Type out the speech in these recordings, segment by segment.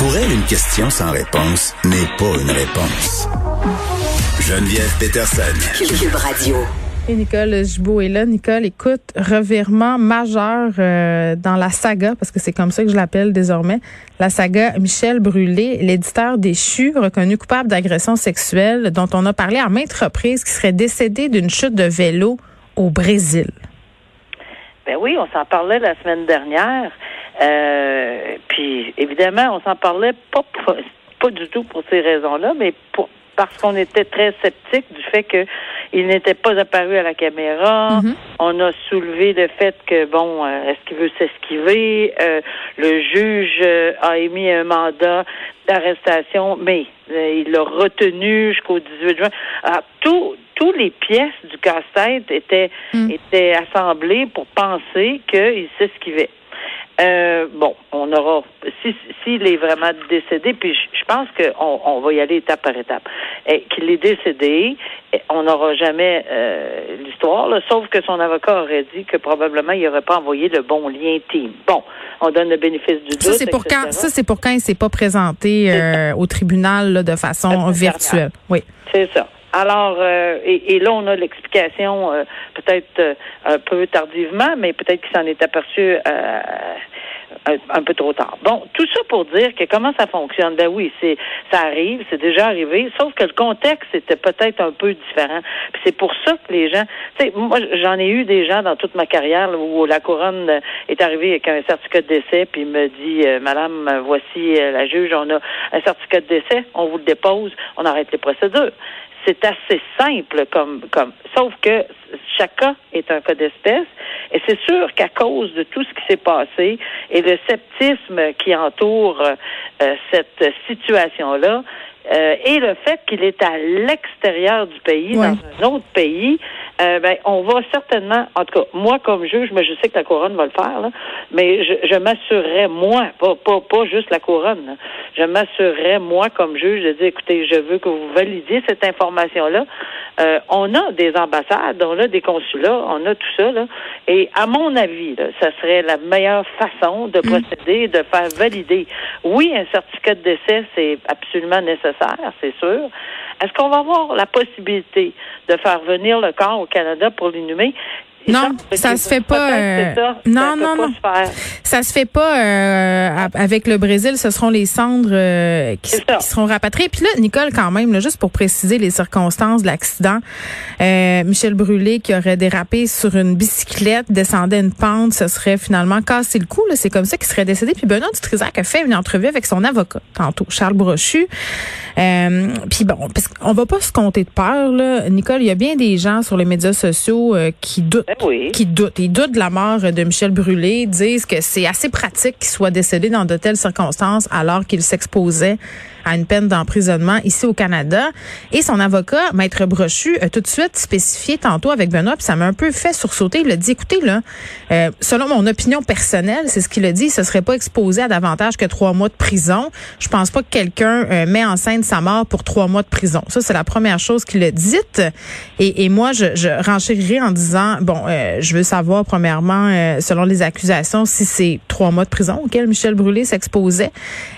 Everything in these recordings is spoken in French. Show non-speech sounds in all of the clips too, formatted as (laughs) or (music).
Pour elle, une question sans réponse n'est pas une réponse. Geneviève Peterson. Cube Radio. Et Nicole Gibault est là. Nicole, écoute, revirement majeur euh, dans la saga, parce que c'est comme ça que je l'appelle désormais, la saga Michel Brûlé, l'éditeur déchu, reconnu coupable d'agression sexuelle, dont on a parlé à maintes reprises, qui serait décédé d'une chute de vélo au Brésil. Ben oui, on s'en parlait la semaine dernière. Euh, puis évidemment, on s'en parlait pas, pas, pas du tout pour ces raisons-là, mais pour parce qu'on était très sceptique du fait que il n'était pas apparu à la caméra. Mhm. On a soulevé le fait que bon, euh, est-ce qu'il veut s'esquiver? Euh, Le juge euh, a émis un mandat d'arrestation, mais euh, il l'a retenu jusqu'au 18 juin. Alors, tout, tous les pièces du casse-tête étaient Mm. étaient assemblées pour penser qu'il s'esquivait. Euh, bon, on aura, si s'il est vraiment décédé, puis je, je pense qu'on on va y aller étape par étape, et qu'il est décédé, on n'aura jamais euh, l'histoire, sauf que son avocat aurait dit que probablement il n'aurait pas envoyé le bon lien team. Bon, on donne le bénéfice du doute. Ça, c'est pour etc. quand, ça, c'est pour quand il s'est pas présenté euh, au tribunal là, de façon virtuelle. Oui. C'est ça. Alors, euh, et, et là, on a l'explication euh, peut-être euh, un peu tardivement, mais peut-être qu'il s'en est aperçu euh, un, peu trop tard. Bon, tout ça pour dire que comment ça fonctionne? Ben oui, c'est ça arrive, c'est déjà arrivé, sauf que le contexte était peut-être un peu différent. Puis c'est pour ça que les gens, tu sais, moi j'en ai eu des gens dans toute ma carrière là, où la couronne est arrivée avec un certificat de décès, puis me dit, euh, Madame, voici la juge, on a un certificat de décès, on vous le dépose, on arrête les procédures c'est assez simple comme comme sauf que chaque cas est un cas d'espèce et c'est sûr qu'à cause de tout ce qui s'est passé et le sceptisme qui entoure euh, euh, cette situation là et le fait qu'il est à l'extérieur du pays, Ouais. dans un autre pays, euh, ben, on va certainement, en tout cas, moi comme juge, mais je sais que la couronne va le faire, là, mais je, je m'assurerais, moi, pas, pas, pas juste la couronne, là, je m'assurerais, moi, comme juge, de dire, écoutez, je veux que vous validiez cette information-là. Euh, on a des ambassades, on a des consulats, on a tout ça, là, et à mon avis, là, ça serait la meilleure façon de procéder, de faire valider. Oui, un certificat de décès, c'est absolument nécessaire, c'est sûr. Est-ce qu'on va avoir la possibilité de faire venir le corps au Canada pour l'inhumer? Non, ça se fait pas, euh, ça, non, ça non, pas non. se faire. Ça se fait pas euh, avec le Brésil. Ce seront les cendres euh, qui, seront rapatriées. Puis là, Nicole, quand même, là, juste pour préciser les circonstances de l'accident, euh, Michel Brûlé qui aurait dérapé sur une bicyclette, descendait une pente, ce serait finalement cassé le cou. là. C'est comme ça qu'il serait décédé. Puis Benoît Dutrisac a fait une entrevue avec son avocat tantôt, Charles Brochu. Euh, puis bon, parce qu'on va pas se compter de peur. Là. Nicole, il y a bien des gens sur les médias sociaux euh, qui doutent oui. qui doutent. Ils doutent de la mort de Michel Brûlé, disent que c'est assez pratique qu'il soit décédé dans de telles circonstances alors qu'il s'exposait à une peine d'emprisonnement ici au Canada. Et son avocat, Maître Brochu, a tout de suite spécifié tantôt avec Benoît, puis ça m'a un peu fait sursauter. Il a dit, écoutez, là, euh, selon mon opinion personnelle, c'est ce qu'il a dit, se serait pas exposé à davantage que trois mois de prison. Je pense pas que quelqu'un euh, met en scène sa mort pour trois mois de prison. Ça, c'est la première chose qu'il a dite. Et, et moi, je, je renchérirai en disant, bon, euh, je veux savoir, premièrement, euh, selon les accusations, si c'est trois mois de prison auquel Michel Brûlé s'exposait.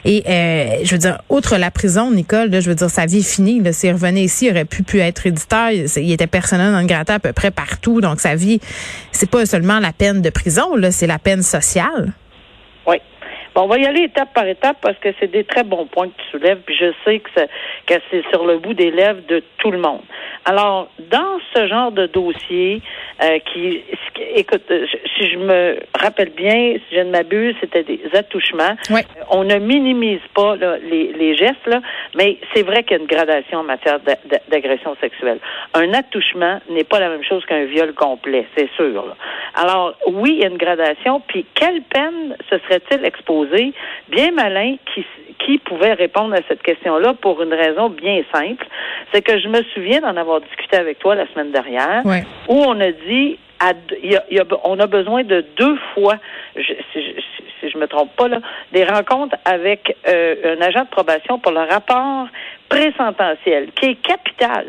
Et euh, je veux dire, outre la prison, Nicole, je veux dire, sa vie est finie. S'il revenait ici, il aurait pu, être éditeur. Il, était personnel le gratin à peu près partout. Donc, sa vie, c'est pas seulement la peine de prison, c'est la peine sociale. Oui. Bon, on va y aller étape par étape parce que c'est des très bons points que tu soulèves, puis je sais que c'est sur le bout des lèvres de tout le monde. Alors, dans ce genre de dossier, euh, qui, écoute, euh, si je me rappelle bien, si je ne m'abuse, c'était des attouchements. Ouais. Euh, On ne minimise pas là, les, les gestes, là, mais c'est vrai qu'il y a une gradation en matière d'a- d'a- d'agression sexuelle. Un attouchement n'est pas la même chose qu'un viol complet, c'est sûr. là. Alors, oui, il y a une gradation, puis quelle peine se serait-il exposé? Bien malin qui, qui pouvait répondre à cette question-là pour une raison bien simple? C'est que je me souviens d'en avoir discuté avec toi la semaine dernière, où on a dit, on a besoin de deux fois, je, si, je- si- si je me trompe pas, là, des rencontres avec euh, un agent de probation pour le rapport présententiel, qui est capital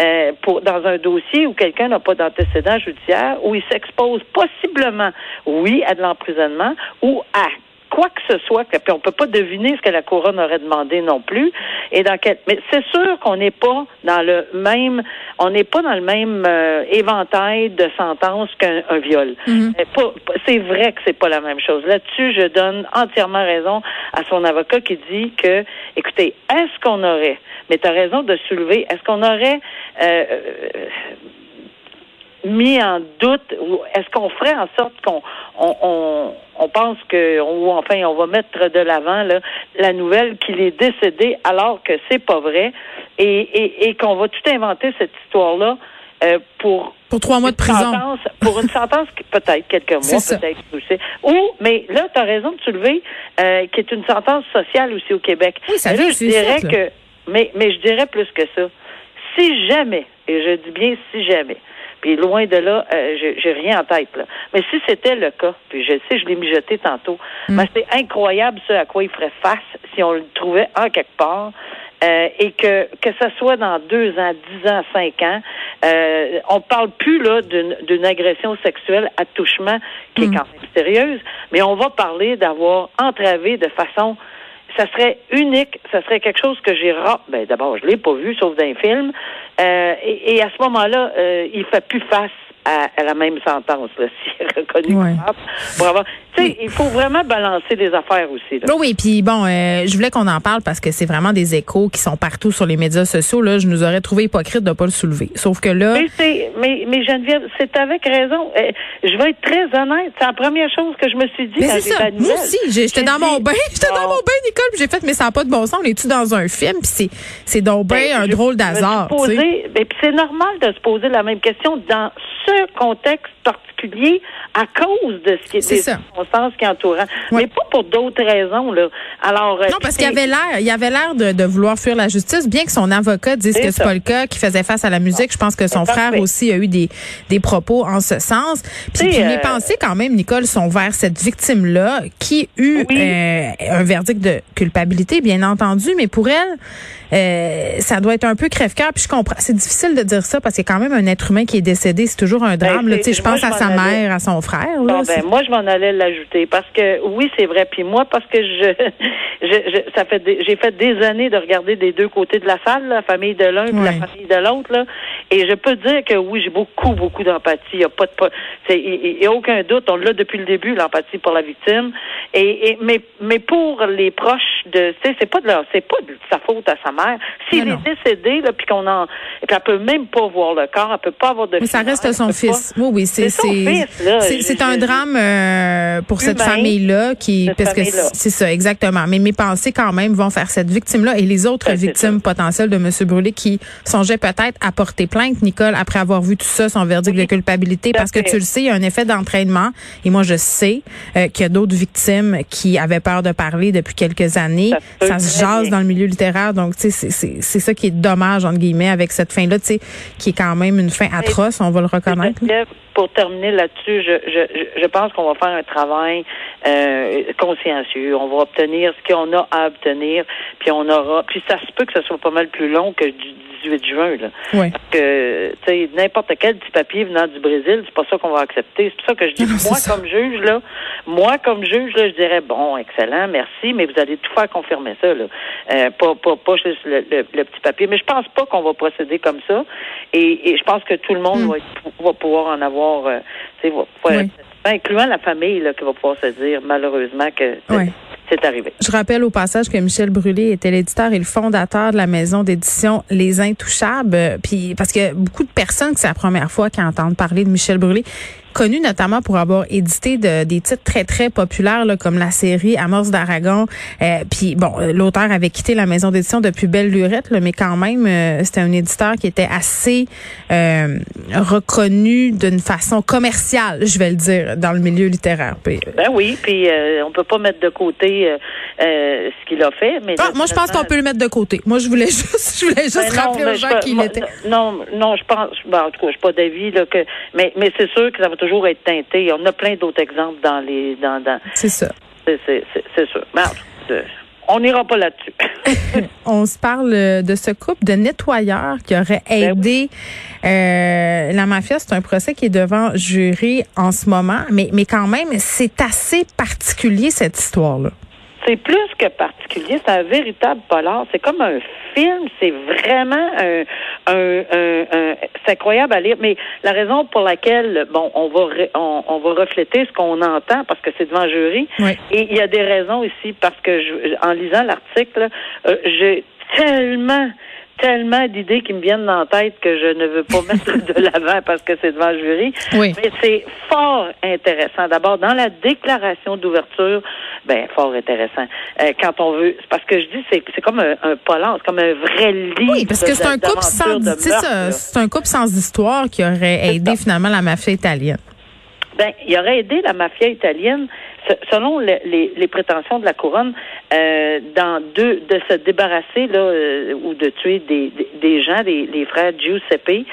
euh, pour, dans un dossier où quelqu'un n'a pas d'antécédent judiciaire, où il s'expose possiblement, oui, à de l'emprisonnement ou à quoi que ce soit, puis on peut pas deviner ce que la couronne aurait demandé non plus. Et dans quel, mais c'est sûr qu'on n'est pas dans le même, on n'est pas dans le même euh, éventail de sentences qu'un un viol. Pas- c'est vrai que c'est pas la même chose. Là-dessus, je donne entièrement raison à son avocat qui dit que, écoutez, est-ce qu'on aurait, mais tu as raison de soulever, est-ce qu'on aurait euh, euh, mis en doute ou est-ce qu'on ferait en sorte qu'on on, on, on pense que ou enfin on va mettre de l'avant là, la nouvelle qu'il est décédé alors que c'est pas vrai et, et, et qu'on va tout inventer cette histoire là pour Pour trois mois de prison. sentence- pour une sentence qui peut-être quelques mois, peut-être aussi. Ou, mais là, tu as raison de soulever, euh, qui est une sentence sociale aussi au Québec. Oui, ça là, je dirais que, mais, mais je dirais plus que ça. Si jamais, et je dis bien si jamais, puis loin de là, euh, j'ai rien en tête, là. Mais si c'était le cas, puis je sais, je l'ai mijoté tantôt, Mm. mais c'est incroyable ce à quoi il ferait face si on le trouvait en quelque part. euh, et que que ce soit dans deux ans, dix ans, cinq ans, euh, on parle plus là d'une d'une agression sexuelle à touchement qui Mm. est quand même sérieuse, mais on va parler d'avoir entravé de façon ça serait unique, ça serait quelque chose que j'ai. Ben d'abord, je l'ai pas vu, sauf dans un film. Euh, et, et à ce moment-là, euh, il fait plus face à, à la même sentence, là, s'il est reconnu Ouais. Pour avoir... Tu sais, il faut vraiment balancer les affaires aussi. Là. Oui, puis bon, euh, je voulais qu'on en parle parce que c'est vraiment des échos qui sont partout sur les médias sociaux. Là, je nous aurais trouvé hypocrite de pas le soulever. Sauf que là, Mais, mais, mais Geneviève, c'est avec raison. Euh, je vais être très honnête. C'est la première chose que je me suis dit mais c'est ça. Moi aussi, (laughs) j'étais dans mon bain, j'étais dans mon bain, Nicole, j'ai fait, mais ça n'a pas de bon sens. On est-tu dans un film? Puis c'est, c'est donc bien Ben, un je- drôle d'hasard. tu sais. posé- ben, puis c'est normal de se poser la même question dans ce contexte particulier à cause de ce qui est C'est des ça. circonstances qui entourent. Ouais. Mais pas pour d'autres raisons là. Alors euh, Non, parce qu'il avait l'air, il avait l'air de, de vouloir fuir la justice, bien que son avocat dise que c'est pas le cas, qu'il faisait face à la musique. Je pense que son frère parfait. aussi a eu des, des propos en ce sens. Puis, puis mes euh, pensées, quand même, Nicole, sont vers cette victime-là qui eut Oui. euh, un verdict de culpabilité, bien entendu, mais pour elle, euh, ça doit être un peu crève-cœur. Puis je comprends, c'est difficile de dire ça parce qu'il y a quand même un être humain qui est décédé. C'est toujours un drame. Ben, là. je moi, pense je à sa. Mère, à son frère. là. Bon, ben, moi, je m'en allais l'ajouter parce que oui, c'est vrai. Puis moi, parce que je, (laughs) je, je- ça fait, j'ai fait des années de regarder des deux côtés de la salle, la famille de l'un puis Ouais. la famille de l'autre, là. Et je peux dire que oui, j'ai beaucoup, beaucoup d'empathie. Il y a pas de, il y a aucun doute. On l'a depuis le début, l'empathie pour la victime. Et, et mais, mais pour les proches de, c'est pas de leur, c'est pas de sa faute à sa mère. S'il est décédé, là, puis qu'on en, qu'elle peut même pas voir le corps, elle peut pas avoir de. Mais ça reste son pas- fils. Oui, oui, c'est C'est un drame euh, pour cette famille-là qui Cette parce que c'est ça exactement. Mais mes pensées quand même vont faire cette victime-là et les autres victimes potentielles de Monsieur Brûlé qui songeaient peut-être à porter plainte, Nicole, après avoir vu tout ça, son verdict Oui, de culpabilité, parce que tu le sais, il y a un effet d'entraînement. Et moi, je sais euh, qu'il y a d'autres victimes qui avaient peur de parler depuis quelques années. Ça Ça se jase dans le milieu littéraire, donc tu sais, c'est ça qui est dommage entre guillemets avec cette fin-là, tu sais, qui est quand même une fin atroce, on va le reconnaître. Pour terminer là-dessus, je, je, je pense qu'on va faire un travail euh, consciencieux. On va obtenir ce qu'on a à obtenir, puis on aura. Puis ça se peut que ce soit pas mal plus long que du 18 juin. Là. Oui. Que tu sais, n'importe quel petit papier venant du Brésil, c'est pas ça qu'on va accepter. C'est pour ça que je dis, (laughs) Non, moi ça. comme juge là, moi comme juge là, je dirais bon, excellent, merci, mais vous allez tout faire confirmer ça là. Euh, pas, pas, pas juste le, le- le petit papier. Mais je pense pas qu'on va procéder comme ça. Et, et je pense que tout le monde Mm. va, être- va pouvoir en avoir, euh, Oui. incluant la famille là, qui va pouvoir se dire malheureusement que Oui. c'est arrivé. Je rappelle au passage que Michel Brûlé était l'éditeur et le fondateur de la maison d'édition Les Intouchables. Euh, Puis parce que beaucoup de personnes, que c'est la première fois qui entendent parler de Michel Brûlé, connu notamment pour avoir édité de, des titres très très populaires là, comme la série Amorce d'Aragon. Euh, puis bon, euh, l'auteur avait quitté la maison d'édition depuis Belle Lurette, là, mais quand même euh, c'était un éditeur qui était assez euh, reconnu d'une façon commerciale, je vais le dire, dans le milieu littéraire. Puis, Ben oui, puis euh, on peut pas mettre de côté euh, euh, ce qu'il a fait, mais ah, moi je pense qu'on peut le mettre de côté. Moi je voulais (laughs) juste, je voulais juste Ben non, rappeler mais aux gens qui il était. Non, non, je pense. ben, en tout cas, je suis pas d'avis là que, mais mais c'est sûr que ça va toujours être teinté. On a plein d'autres exemples dans les dans dans. C'est ça. C'est c'est c'est- c'est sûr. Mais on n'ira pas là-dessus. (laughs) (laughs) On se parle euh, de ce couple de nettoyeurs qui aurait Ben aidé euh, la mafia. C'est un procès qui est devant jury en ce moment, mais, mais quand même, c'est assez particulier cette histoire-là. C'est plus que particulier, c'est un véritable polar. C'est comme un film, c'est vraiment un, un, un- un- c'est incroyable à lire. Mais la raison pour laquelle, bon, on va re- on, on va refléter ce qu'on entend parce que c'est devant jury. Oui. Et il y a des raisons ici parce que je, en lisant l'article, euh, j'ai tellement tellement d'idées qui me viennent dans la tête que je ne veux pas (laughs) mettre de l'avant parce que c'est devant le jury. Oui. Mais c'est fort intéressant. D'abord, dans la déclaration d'ouverture, ben fort intéressant. Euh, quand on veut, parce que je dis, c'est c'est comme un, un polar, c'est comme un vrai livre. Oui, parce que c'est un couple sans, c'est un couple sans histoire qui aurait aidé finalement la mafia italienne. Ben, il aurait aidé la mafia italienne, selon le- les, les prétentions de la couronne, euh, dans deux, de se débarrasser là euh, ou de tuer des, des, gens, des, les frères Giuseppe.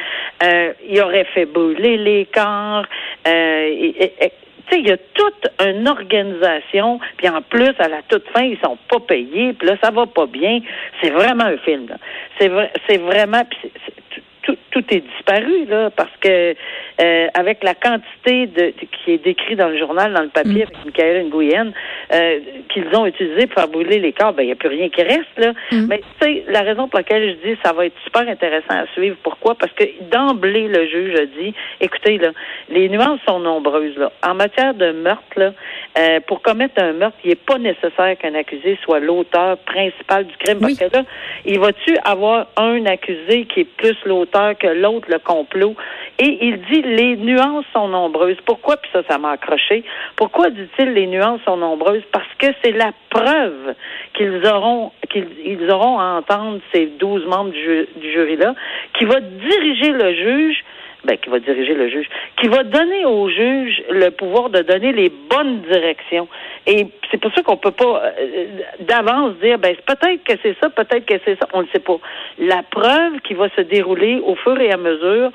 Euh, il aurait fait brûler les corps. Euh, et- et- et- il y a toute une organisation, puis en plus, à la toute fin, ils sont pas payés, puis là, ça va pas bien. C'est vraiment un film. C'est c'est vraiment, puis c'est- c'est- tout, tout est disparu là parce que euh, avec la quantité de, qui est décrit dans le journal, dans le papier avec Michael Nguyen, euh, qu'ils ont utilisé pour faire brûler les corps, ben il n'y a plus rien qui reste là. Mais tu sais, la raison pour laquelle je dis ça va être super intéressant à suivre. Pourquoi? Parce que d'emblée le juge a dit, écoutez là, les nuances sont nombreuses là. En matière de meurtre là, euh, pour commettre un meurtre, il n'est pas nécessaire qu'un accusé soit l'auteur principal du crime Oui. parce que là, il va-tu avoir un accusé qui est plus l'auteur que l'autre, le complot? Et il dit les nuances sont nombreuses. Pourquoi? Puis ça, ça m'a accroché. Pourquoi dit-il les nuances sont nombreuses? Parce que c'est la preuve qu'ils auront qu'ils ils auront à entendre ces douze membres du, du jury-là, qui va diriger le juge ben, qui va diriger le juge, qui va donner au juge le pouvoir de donner les bonnes directions. Et c'est pour ça qu'on peut pas euh, d'avance dire, ben peut-être que c'est ça, peut-être que c'est ça, on ne sait pas. La preuve qui va se dérouler au fur et à mesure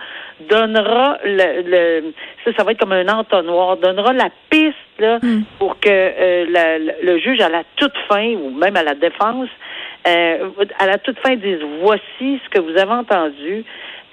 donnera le, le ça, ça va être comme un entonnoir, donnera la piste là pour que euh, la- le juge à la toute fin ou même à la défense euh, à la toute fin dise voici ce que vous avez entendu.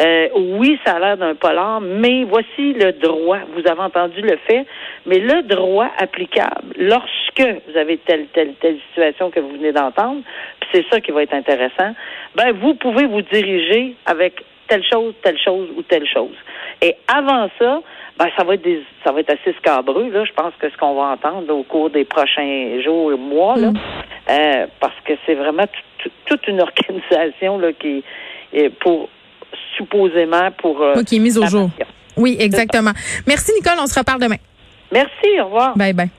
Euh, oui, ça a l'air d'un polar, mais voici le droit. Vous avez entendu le fait, mais le droit applicable lorsque vous avez telle, telle, telle situation que vous venez d'entendre, puis c'est ça qui va être intéressant, ben vous pouvez vous diriger avec telle chose, telle chose ou telle chose. Et avant ça, ben ça va être des, ça va être assez scabreux là. Je pense que ce qu'on va entendre au cours des prochains jours et mois là, euh, parce que c'est vraiment tout- tout- toute une (laughs) organisation là qui est pour supposément pour euh, Oui, qui est mise au jour. Oui, exactement. Merci Nicole, on se reparle demain. Merci, au revoir. Bye bye.